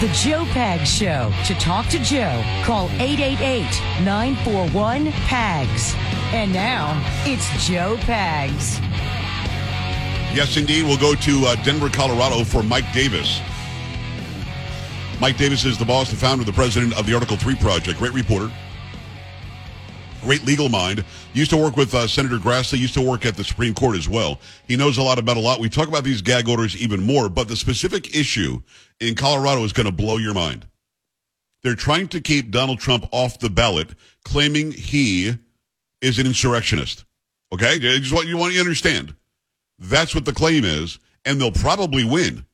the Joe Pags Show. To talk to Joe, call 888-941-PAGS. And now, it's Joe Pags. Yes, indeed. We'll go to uh, Denver, Colorado for Mike Davis. Mike Davis is the boss, the founder, the president of the Article 3 Project. Great reporter. Great legal mind. Used to work with uh, Senator Grassley. Used to work at the Supreme Court as well. He knows a lot about a lot. We talk about these gag orders even more, but the specific issue in Colorado is going to blow your mind. They're trying to keep Donald Trump off the ballot, claiming he is an insurrectionist. Okay? Just what you want you to understand. That's what the claim is, and they'll probably win.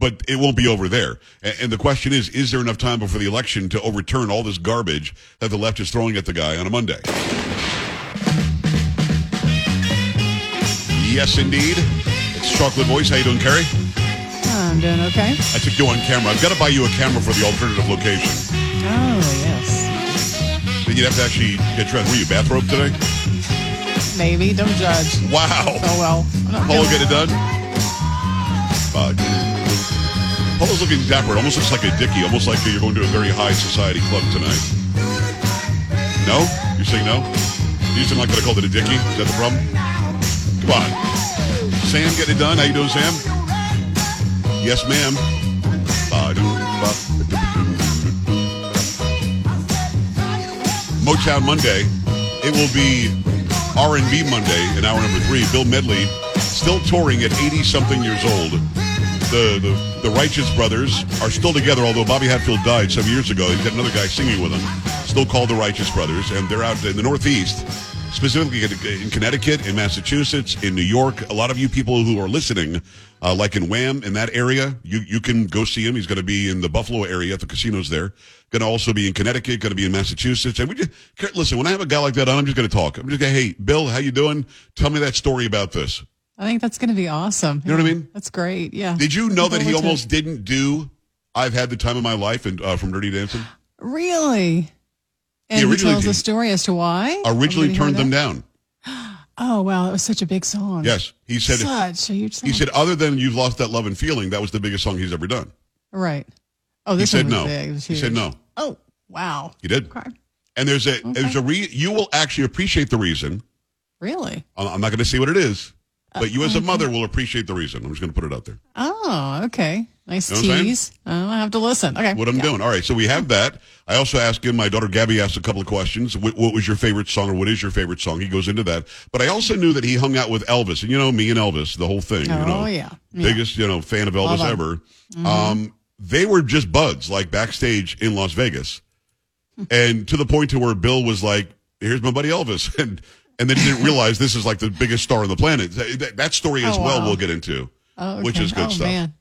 But it won't be over there. And the question is, is there enough time before the election to overturn all this garbage that the left is throwing at the guy on a Monday? Yes, indeed. It's Chocolate Voice. How you doing, Carrie? I'm doing okay. I took you on camera. I've got to buy you a camera for the alternative location. Oh, yes. You'd have to actually get dressed. Were you bathrobe today? Maybe. Don't judge. Wow. Oh, well. I'm not Polo gonna- get it done? Polo's looking dapper. It almost looks like a dickie. Almost like you're going to a very high society club tonight. No? You're saying no? You just didn't like that I called it a dickie? Is that the problem? Come on. Sam get it done? How you doing, Sam? Yes, ma'am. Motown Monday. It will be R&B Monday in hour number three. Bill Medley still touring at 80-something years old. The, the the Righteous Brothers are still together, although Bobby Hatfield died some years ago. He's got another guy singing with him, still called the Righteous Brothers, and they're out in the Northeast, specifically in Connecticut, in Massachusetts, in New York. A lot of you people who are listening, uh, like in Wham, in that area, you, you can go see him. He's going to be in the Buffalo area at the casinos there. Going to also be in Connecticut, going to be in Massachusetts. And we just, listen, when I have a guy like that on, I'm just going to talk. I'm just going hey, Bill, how you doing? Tell me that story about this. I think that's going to be awesome. You know what I mean? That's great. Yeah. Did you know that he almost didn't do "I've Had the Time of My Life" and uh, from Dirty Dancing? Really? And he, originally tells the story as to why? Originally turned them down. Oh, wow. It was such a big song. Yes, he said. Such a huge song. He said, other than "You've Lost That Love and Feeling," that was the biggest song he's ever done. Right. Oh, He this said one was no. He said no. Oh, wow. He did. Okay. And there's a there's a re- you will actually appreciate the reason. Really? I'm not going to say what it is, but you as a mother will appreciate the reason. I'm just going to put it out there. Oh, okay. Nice Know what I'm tease. I have to listen. Okay. What I'm Yeah. doing. All right, so we have that. I also asked him. My daughter Gabby asked a couple of questions. What, what was your favorite song, or what is your favorite song? He goes into that. But I also knew that he hung out with Elvis, and you know me and Elvis, the whole thing. you Oh, know, yeah. Yeah. biggest you know fan of Elvis Love ever. Mm-hmm. Um, they were just buds, like backstage in Las Vegas, and to the point to where Bill was like, "Here's my buddy Elvis," and and then didn't realize this is like the biggest star on the planet. That, that story as Oh, well wow. we'll get into, Oh, which is good oh, stuff. Man.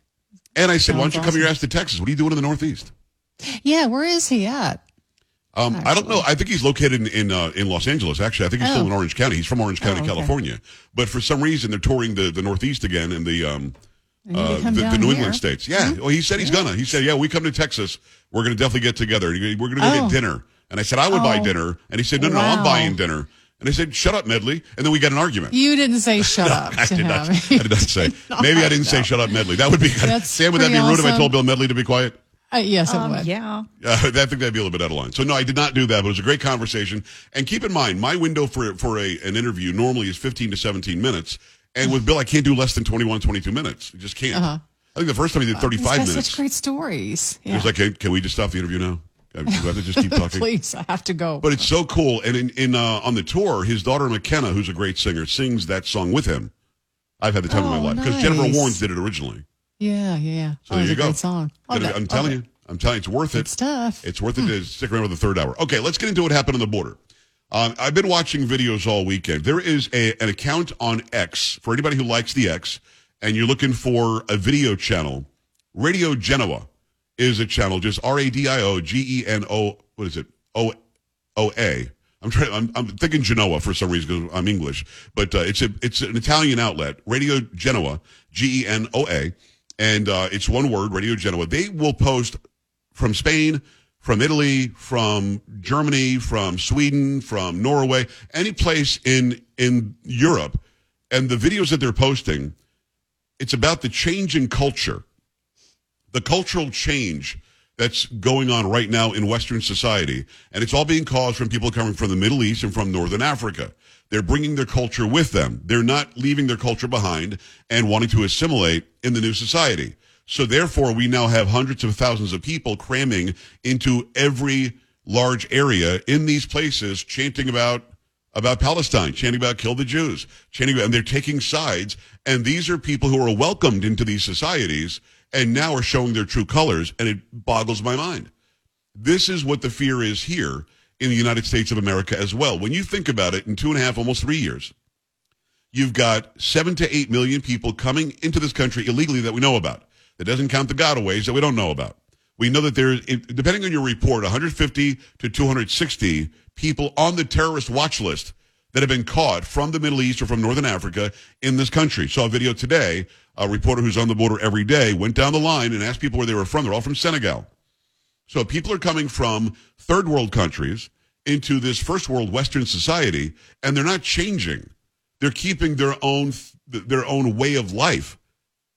And I said, "Why don't Sounds you come your awesome. ass to Texas? What are you doing in the Northeast?" Yeah, where is he at? Um, I don't know. I think he's located in in, uh, in Los Angeles. Actually, I think he's still Oh. in Orange County. He's from Orange County, Oh, okay. California. But for some reason, they're touring the, the Northeast again and the um, uh, the, the New here. England states. Yeah. Well, he said he's gonna. He said, "Yeah, we come to Texas. We're gonna definitely get together. We're gonna go Oh. get dinner." And I said, "I would buy Oh. dinner." And he said, "No, no, I'm buying dinner." And I said, "Shut up, Medley." And then we got an argument. You didn't say shut up I to did not. I did not say. Maybe I didn't say "Shut up, Medley." That would be. That's Sam, would that be pretty rude if I told Bill Medley to be quiet? Uh, yes, it Um, would. yeah. Uh, I think that'd be a little bit out of line. So no, I did not do that, but it was a great conversation. And keep in mind, my window for for a, an interview normally is 15 to 17 minutes. And with Bill, I can't do less than 21, 22 minutes. I just can't. Uh-huh. I think the first time he did 35 He's got minutes. such great stories. He was like, hey, can we just stop the interview now? Do I have to just keep talking? Please, I have to go. But it's so cool. And in, in uh, on the tour, his daughter McKenna, who's a great singer, sings that song with him. I've had the time of my Oh, life because Jennifer nice. Warnes did it originally. yeah, yeah, yeah. So oh, there you a go. song. Love I'm telling you, I'm telling you, it's worth it. It's tough. It's worth it to stick around for the third hour. Okay, let's get into what happened on the border. Um, I've been watching videos all weekend. There is a, an account on X for anybody who likes the X, and you're looking for a video channel. Radio Genoa is a channel, just R A D I O G E N O. What is it? O O A. I'm trying. I'm, I'm thinking Genoa for some reason because I'm English, but uh, it's a it's an Italian outlet. Radio Genoa, G E N O A, and uh, it's one word. Radio Genoa. They will post from Spain, from Italy, from Germany, from Sweden, from Norway, any place in in Europe, and the videos that they're posting, it's about the change in culture, the cultural change that's going on right now in Western society. And it's all being caused from people coming from the Middle East and from Northern Africa. They're bringing their culture with them. They're not leaving their culture behind and wanting to assimilate in the new society. So therefore, we now have hundreds of thousands of people cramming into every large area in these places, chanting about about Palestine, chanting about kill the Jews, chanting about, and they're taking sides. And these are people who are welcomed into these societies and now are showing their true colors, and it boggles my mind. This is what the fear is here in the United States of America as well. When you think about it, in two and a half, almost three years, you've got seven to eight million people coming into this country illegally that we know about. That doesn't count the gotaways that we don't know about. We know that there's, depending on your report, 150 to 260 people on the terrorist watch list that have been caught from the Middle East or from Northern Africa in this country. Saw a video today. A reporter who's on the border every day went down the line and asked people where they were from. They're all from Senegal. So people are coming from third world countries into this first world Western society, and they're not changing. They're keeping their own their own way of life.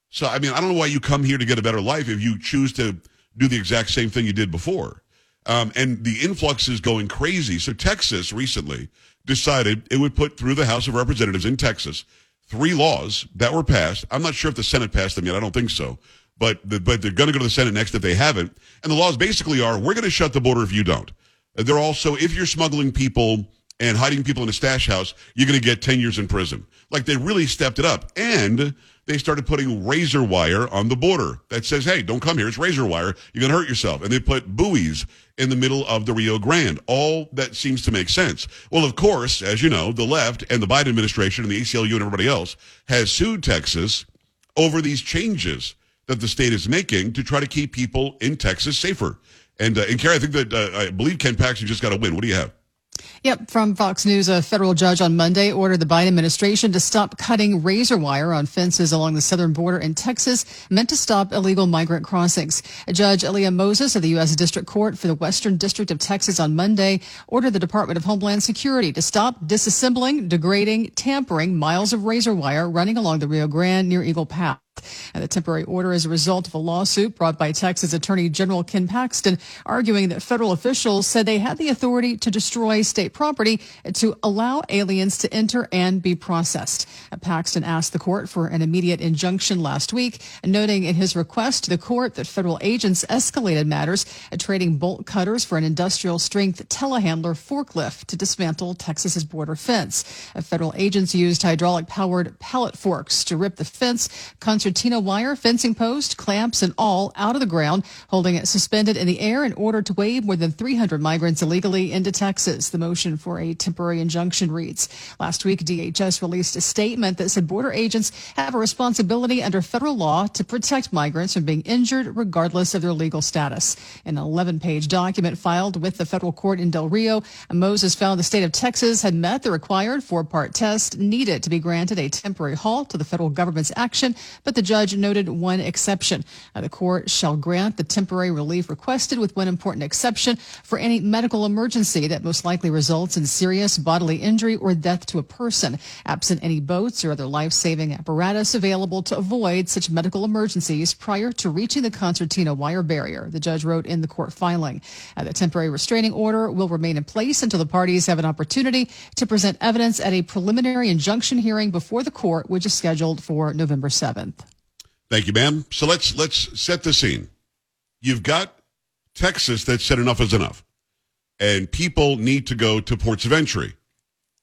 So I mean, I don't know why you come here to get a better life if you choose to do the exact same thing you did before. Um, and the influx is going crazy. So Texas recently decided it would put through the House of Representatives in Texas three laws that were passed. I'm not sure if the Senate passed them yet. I don't think so. But the, but they're going to go to the Senate next if they haven't. And the laws basically are we're going to shut the border if you don't. They're also if you're smuggling people and hiding people in a stash house, you're going to get 10 years in prison. Like they really stepped it up. And they started putting razor wire on the border that says, hey, don't come here. It's razor wire. You're going to hurt yourself. And they put buoys in the middle of the Rio Grande. All that seems to make sense. Well, of course, as you know, the left and the Biden administration and the ACLU and everybody else has sued Texas over these changes that the state is making to try to keep people in Texas safer. And, uh, and Carrie, I think that, uh, I believe Ken Paxton just got a win. What do you have? Yep, from Fox News, a federal judge on Monday ordered the Biden administration to stop cutting razor wire on fences along the southern border in Texas, meant to stop illegal migrant crossings. Judge Alia Moses of the U.S. District Court for the Western District of Texas on Monday ordered the Department of Homeland Security to stop disassembling, degrading, tampering miles of razor wire running along the Rio Grande near Eagle Pass. And the temporary order is a result of a lawsuit brought by Texas Attorney General Ken Paxton, arguing that federal officials said they had the authority to destroy state property to allow aliens to enter and be processed. Paxton asked the court for an immediate injunction last week, noting in his request to the court that federal agents escalated matters, trading bolt cutters for an industrial strength telehandler forklift to dismantle Texas's border fence. Federal agents used hydraulic powered pallet forks to rip the fence concertina wire, fencing post, clamps, and all out of the ground, holding it suspended in the air in order to wave more than 300 migrants illegally into Texas. The motion for a temporary injunction reads. Last week, DHS released a statement that said border agents have a responsibility under federal law to protect migrants from being injured regardless of their legal status. In an 11 page document filed with the federal court in Del Rio, Moses found the state of Texas had met the required four part test needed to be granted a temporary halt to the federal government's action, but but the judge noted one exception. the court shall grant the temporary relief requested with one important exception for any medical emergency that most likely results in serious bodily injury or death to a person, absent any boats or other life-saving apparatus available to avoid such medical emergencies prior to reaching the concertina wire barrier, the judge wrote in the court filing. Uh, the temporary restraining order will remain in place until the parties have an opportunity to present evidence at a preliminary injunction hearing before the court, which is scheduled for November 7th. Thank you, ma'am. So let's let's set the scene. You've got Texas that said enough is enough, and people need to go to ports of entry.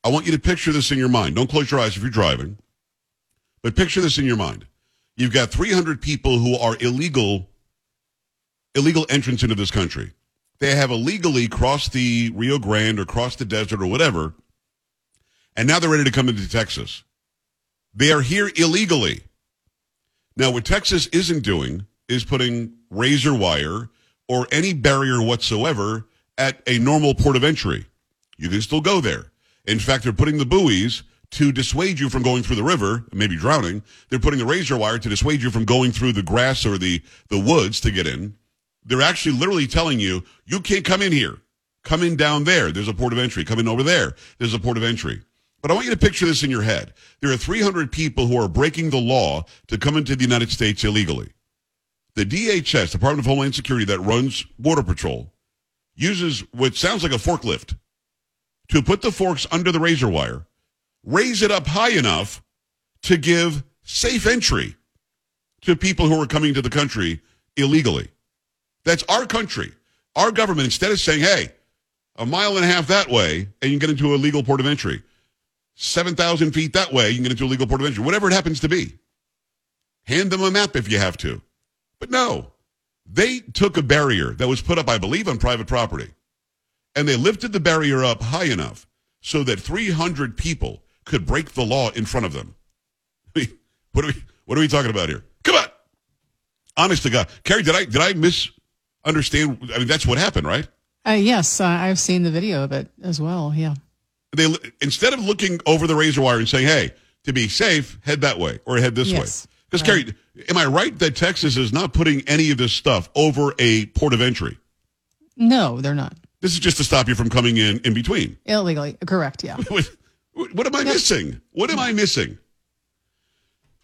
I want you to picture this in your mind. Don't close your eyes if you're driving, but picture this in your mind. You've got 300 people who are illegal illegal entrance into this country. They have illegally crossed the Rio Grande or crossed the desert or whatever, and now they're ready to come into Texas. They are here illegally. Now, what Texas isn't doing is putting razor wire or any barrier whatsoever at a normal port of entry. You can still go there. In fact, they're putting the buoys to dissuade you from going through the river, maybe drowning. They're putting the razor wire to dissuade you from going through the grass or the, the woods to get in. They're actually literally telling you, you can't come in here. Come in down there. There's a port of entry. Come in over there. There's a port of entry. But I want you to picture this in your head. There are 300 people who are breaking the law to come into the United States illegally. the DHS, Department of Homeland Security, that runs Border Patrol, uses what sounds like a forklift to put the forks under the razor wire, raise it up high enough to give safe entry to people who are coming to the country illegally. That's our country. Our government, instead of saying, hey, a mile and a half that way, and you get into a legal port of entry, 7,000 feet that way, you can get into a legal port of entry, whatever it happens to be. Hand them a map if you have to. But no, they took a barrier that was put up, I believe, on private property, and they lifted the barrier up high enough so that 300 people could break the law in front of them. what are we, what are we talking about here? Come on. Honest to God. Carrie, did I, did I misunderstand? I mean, that's what happened, right? Uh, yes, uh, I've seen the video of it as well. Yeah. They, instead of looking over the razor wire and saying, hey, to be safe, head that way or head this Yes. way. Because, Right. Carrie, am I right that Texas is not putting any of this stuff over a port of entry? No, they're not This is just to stop you from coming in in between. illegally. Correct. Yeah. What, what am I missing? What am I missing?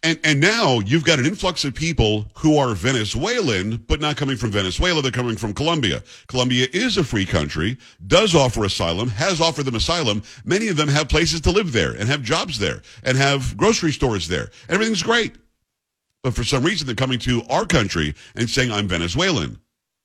And and now you've got an influx of people who are Venezuelan, but not coming from Venezuela. They're coming from Colombia. Colombia is a free country, does offer asylum, has offered them asylum. Many of them have places to live there and have jobs there and have grocery stores there. Everything's great. But for some reason, they're coming to our country and saying, I'm Venezuelan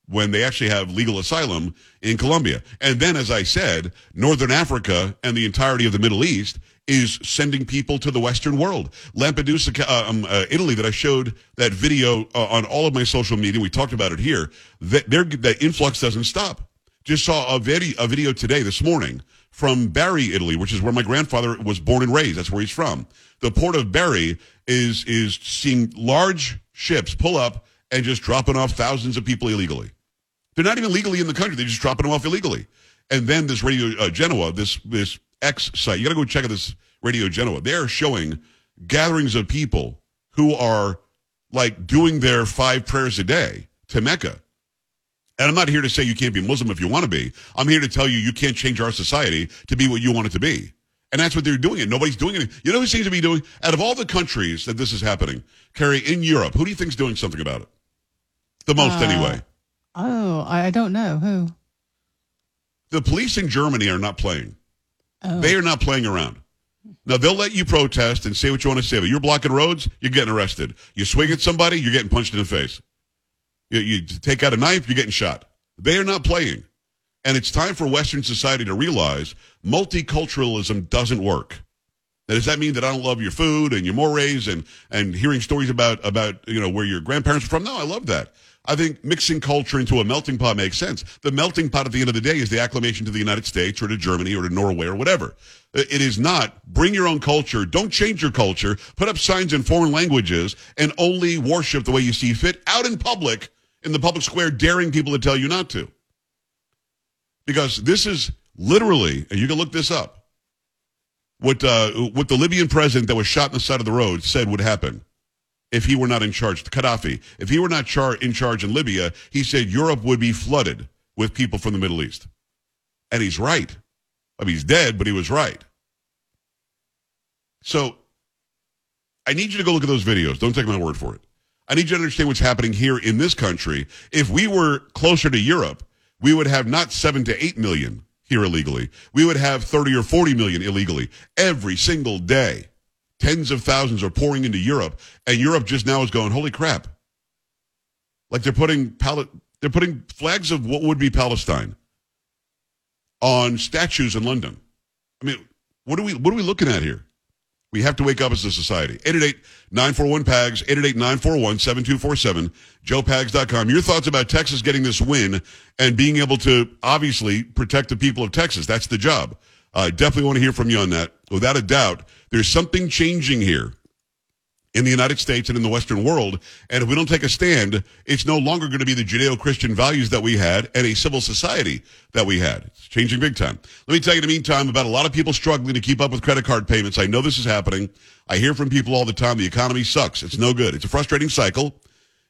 when they actually have legal asylum in Colombia. And then, as I said, Northern Africa and the entirety of the Middle East is sending people to the Western world. Lampedusa, uh, um, uh, Italy, that I showed that video uh, on all of my social media. We talked about it here. That that influx doesn't stop. Just saw a video, a video today, this morning, from Bari, Italy, which is where my grandfather was born and raised. That's where he's from. The port of Bari is is seeing large ships pull up and just dropping off thousands of people illegally. They're not even legally in the country. They're just dropping them off illegally. And then this Radio uh, Genoa, this this X site, you got to go check out this Radio Genoa. They are showing gatherings of people who are like doing their five prayers a day to Mecca. And I'm not here to say you can't be Muslim if you want to be. I'm here to tell you you can't change our society to be what you want it to be. And that's what they're doing. And nobody's doing it. You know who seems to be doing? Out of all the countries that this is happening, Carrie, in Europe, who do you think's doing something about it? The most, Uh, anyway. Oh, I don't know who. The police in Germany are not playing. Oh. They are not playing around. Now they'll let you protest and say what you want to say, but you're blocking roads, you're getting arrested. You swing at somebody, you're getting punched in the face. You, you take out a knife, you're getting shot. They are not playing. And it's time for Western society to realize multiculturalism doesn't work. Now, does that mean that I don't love your food and your mores and, and hearing stories about, about, you know, where your grandparents are from? No, I love that. I think mixing culture into a melting pot makes sense. The melting pot at the end of the day is the acclamation to the United States or to Germany or to Norway or whatever. It is not bring your own culture. Don't change your culture. Put up signs in foreign languages and only worship the way you see fit out in public in the public square, daring people to tell you not to. Because this is literally, and you can look this up, what, uh, what the Libyan president that was shot in the side of the road said would happen if he were not in charge. Gaddafi, if he were not char- in charge in Libya, he said Europe would be flooded with people from the Middle East. And he's right. I mean, he's dead, but he was right. So I need you to go look at those videos. Don't take my word for it. I need you to understand what's happening here in this country. If we were closer to Europe, we would have not seven to eight million here illegally. We would have 30 or 40 million illegally every single day. Tens of thousands are pouring into Europe, and Europe just now is going, holy crap. Like they're putting they're putting flags of what would be Palestine on statues in London. I mean, what are we what are we looking at here? We have to wake up as a society. 888-941-PAGS, 888-941-7247, joepags.com. Your thoughts about Texas getting this win and being able to obviously protect the people of Texas. That's the job. I definitely want to hear from you on that. Without a doubt, there's something changing here in the United States and in the Western world. And if we don't take a stand, it's no longer going to be the Judeo-Christian values that we had and a civil society that we had. It's changing big time. Let me tell you in the meantime about a lot of people struggling to keep up with credit card payments. I know this is happening. I hear from people all the time. The economy sucks. It's no good. It's a frustrating cycle.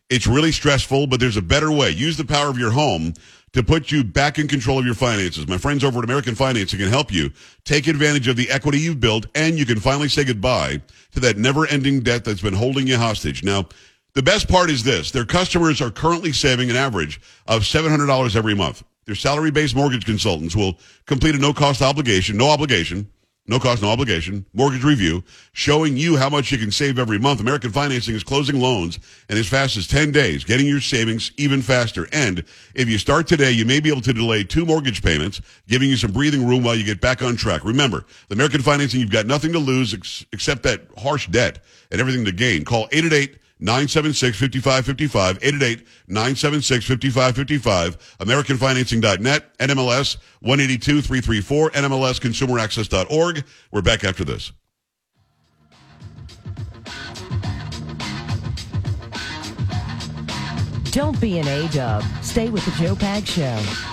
It's really stressful, but there's a better way. Use the power of your home to put you back in control of your finances. My friends over at American Financing can help you take advantage of the equity you've built, and you can finally say goodbye to that never-ending debt that's been holding you hostage. Now, The best part is this their customers are currently saving an average of $700 every month. Their salary based mortgage consultants will complete a no cost obligation, no obligation, no cost, no obligation, mortgage review, showing you how much you can save every month. American Financing is closing loans in as fast as 10 days, getting your savings even faster. And if you start today, you may be able to delay two mortgage payments, giving you some breathing room while you get back on track. Remember, the American Financing, you've got nothing to lose ex- except that harsh debt and everything to gain. Call 888 976 5555, 888 976 5555, AmericanFinancing.net, NMLS 182 334, NMLSConsumerAccess.org. We're back after this. Don't be an A-dub. Stay with the Joe Pag Show.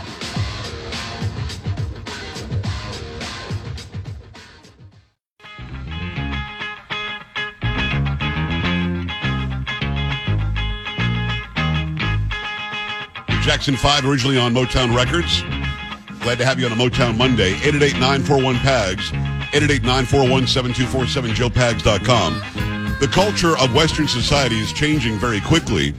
Jackson 5, originally on Motown Records. Glad to have you on a Motown Monday. 888-941-PAGS, 888-941-7247, joepags.com. The culture of Western society is changing very quickly.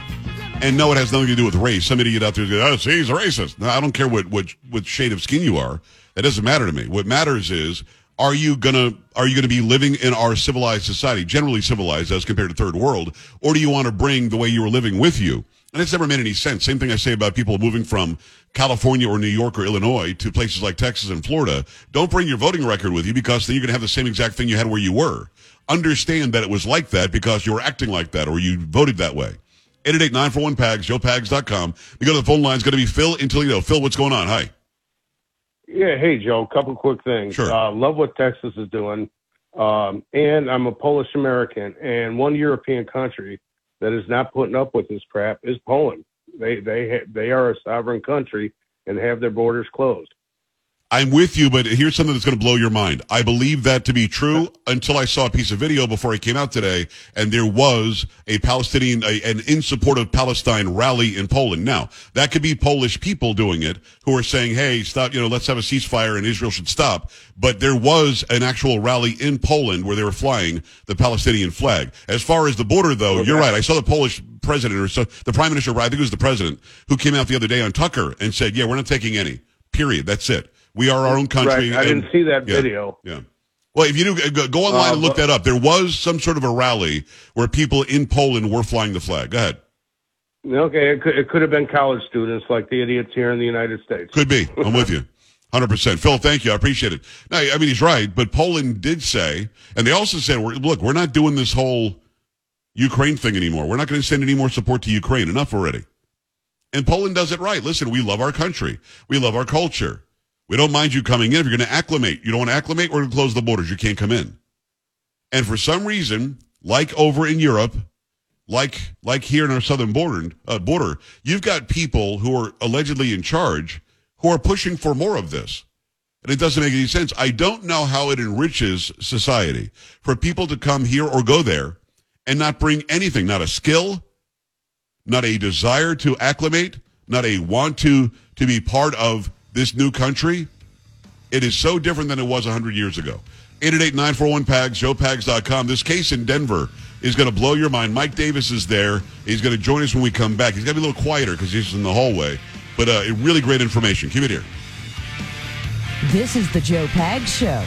And no, it has nothing to do with race. Some idiot out there going, oh, see, he's a racist. No, I don't care what, what, what shade of skin you are. That doesn't matter to me. What matters is, are you gonna are you gonna be living in our civilized society, generally civilized as compared to third world, or do you want to bring the way you were living with you? And it's never made any sense. Same thing I say about people moving from California or New York or Illinois to places like Texas and Florida. Don't bring your voting record with you because then you're going to have the same exact thing you had where you were. Understand that it was like that because you were acting like that or you voted that way. 888-941-PAGS, joepags.com. We go to the phone line. It's going to be Phil in Toledo. Phil, what's going on? Hi. Yeah, hey, Joe. A Couple quick things. Sure. Uh, love what Texas is doing. Um, and I'm a Polish American, and one European country that is not putting up with this crap is Poland. They they they are a sovereign country and have their borders closed. I'm with you, but here's something that's going to blow your mind. I believe that to be true until I saw a piece of video before I came out today, and there was a Palestinian, a, an in support of Palestine rally in Poland. Now, that could be Polish people doing it who are saying, hey, stop, you know, let's have a ceasefire and Israel should stop. But there was an actual rally in Poland where they were flying the Palestinian flag. As far as the border, though, you're right. I saw the Polish president, or so the prime minister, I think it was the president, who came out the other day on Tucker and said, yeah, we're not taking any. Period. That's it. We are our own country. Right. I and- didn't see that yeah, video. Yeah. Well, if you do, go- go online Uh, and look but- that up. There was some sort of a rally where people in Poland were flying the flag. Go ahead. Okay, it could, it could have been college students like the idiots here in the United States. Could be. I'm with you. 100%. Phil, thank you. I appreciate it. No, I mean, he's right, but Poland did say, and they also said, look, we're not doing this whole Ukraine thing anymore. We're not going to send any more support to Ukraine. Enough already. And Poland does it right. Listen, we love our country. We love our culture. We don't mind you coming in. If you're going to acclimate, you don't want to acclimate, we're going to close the borders. You can't come in. And for some reason, like over in Europe, like like here in our southern border, uh, border, you've got people who are allegedly in charge who are pushing for more of this. And it doesn't make any sense. I don't know how it enriches society for people to come here or go there and not bring anything, not a skill, not a desire to acclimate, not a want to to be part of this new country. It is so different than it was 100 years ago. 888-941-PAGS, joepags.com. This case in Denver is going to blow your mind. Mike Davis is there. He's going to join us when we come back. He's got to be a little quieter because he's in the hallway. But uh, really great information. Keep it here. This is the Joe Pag Show.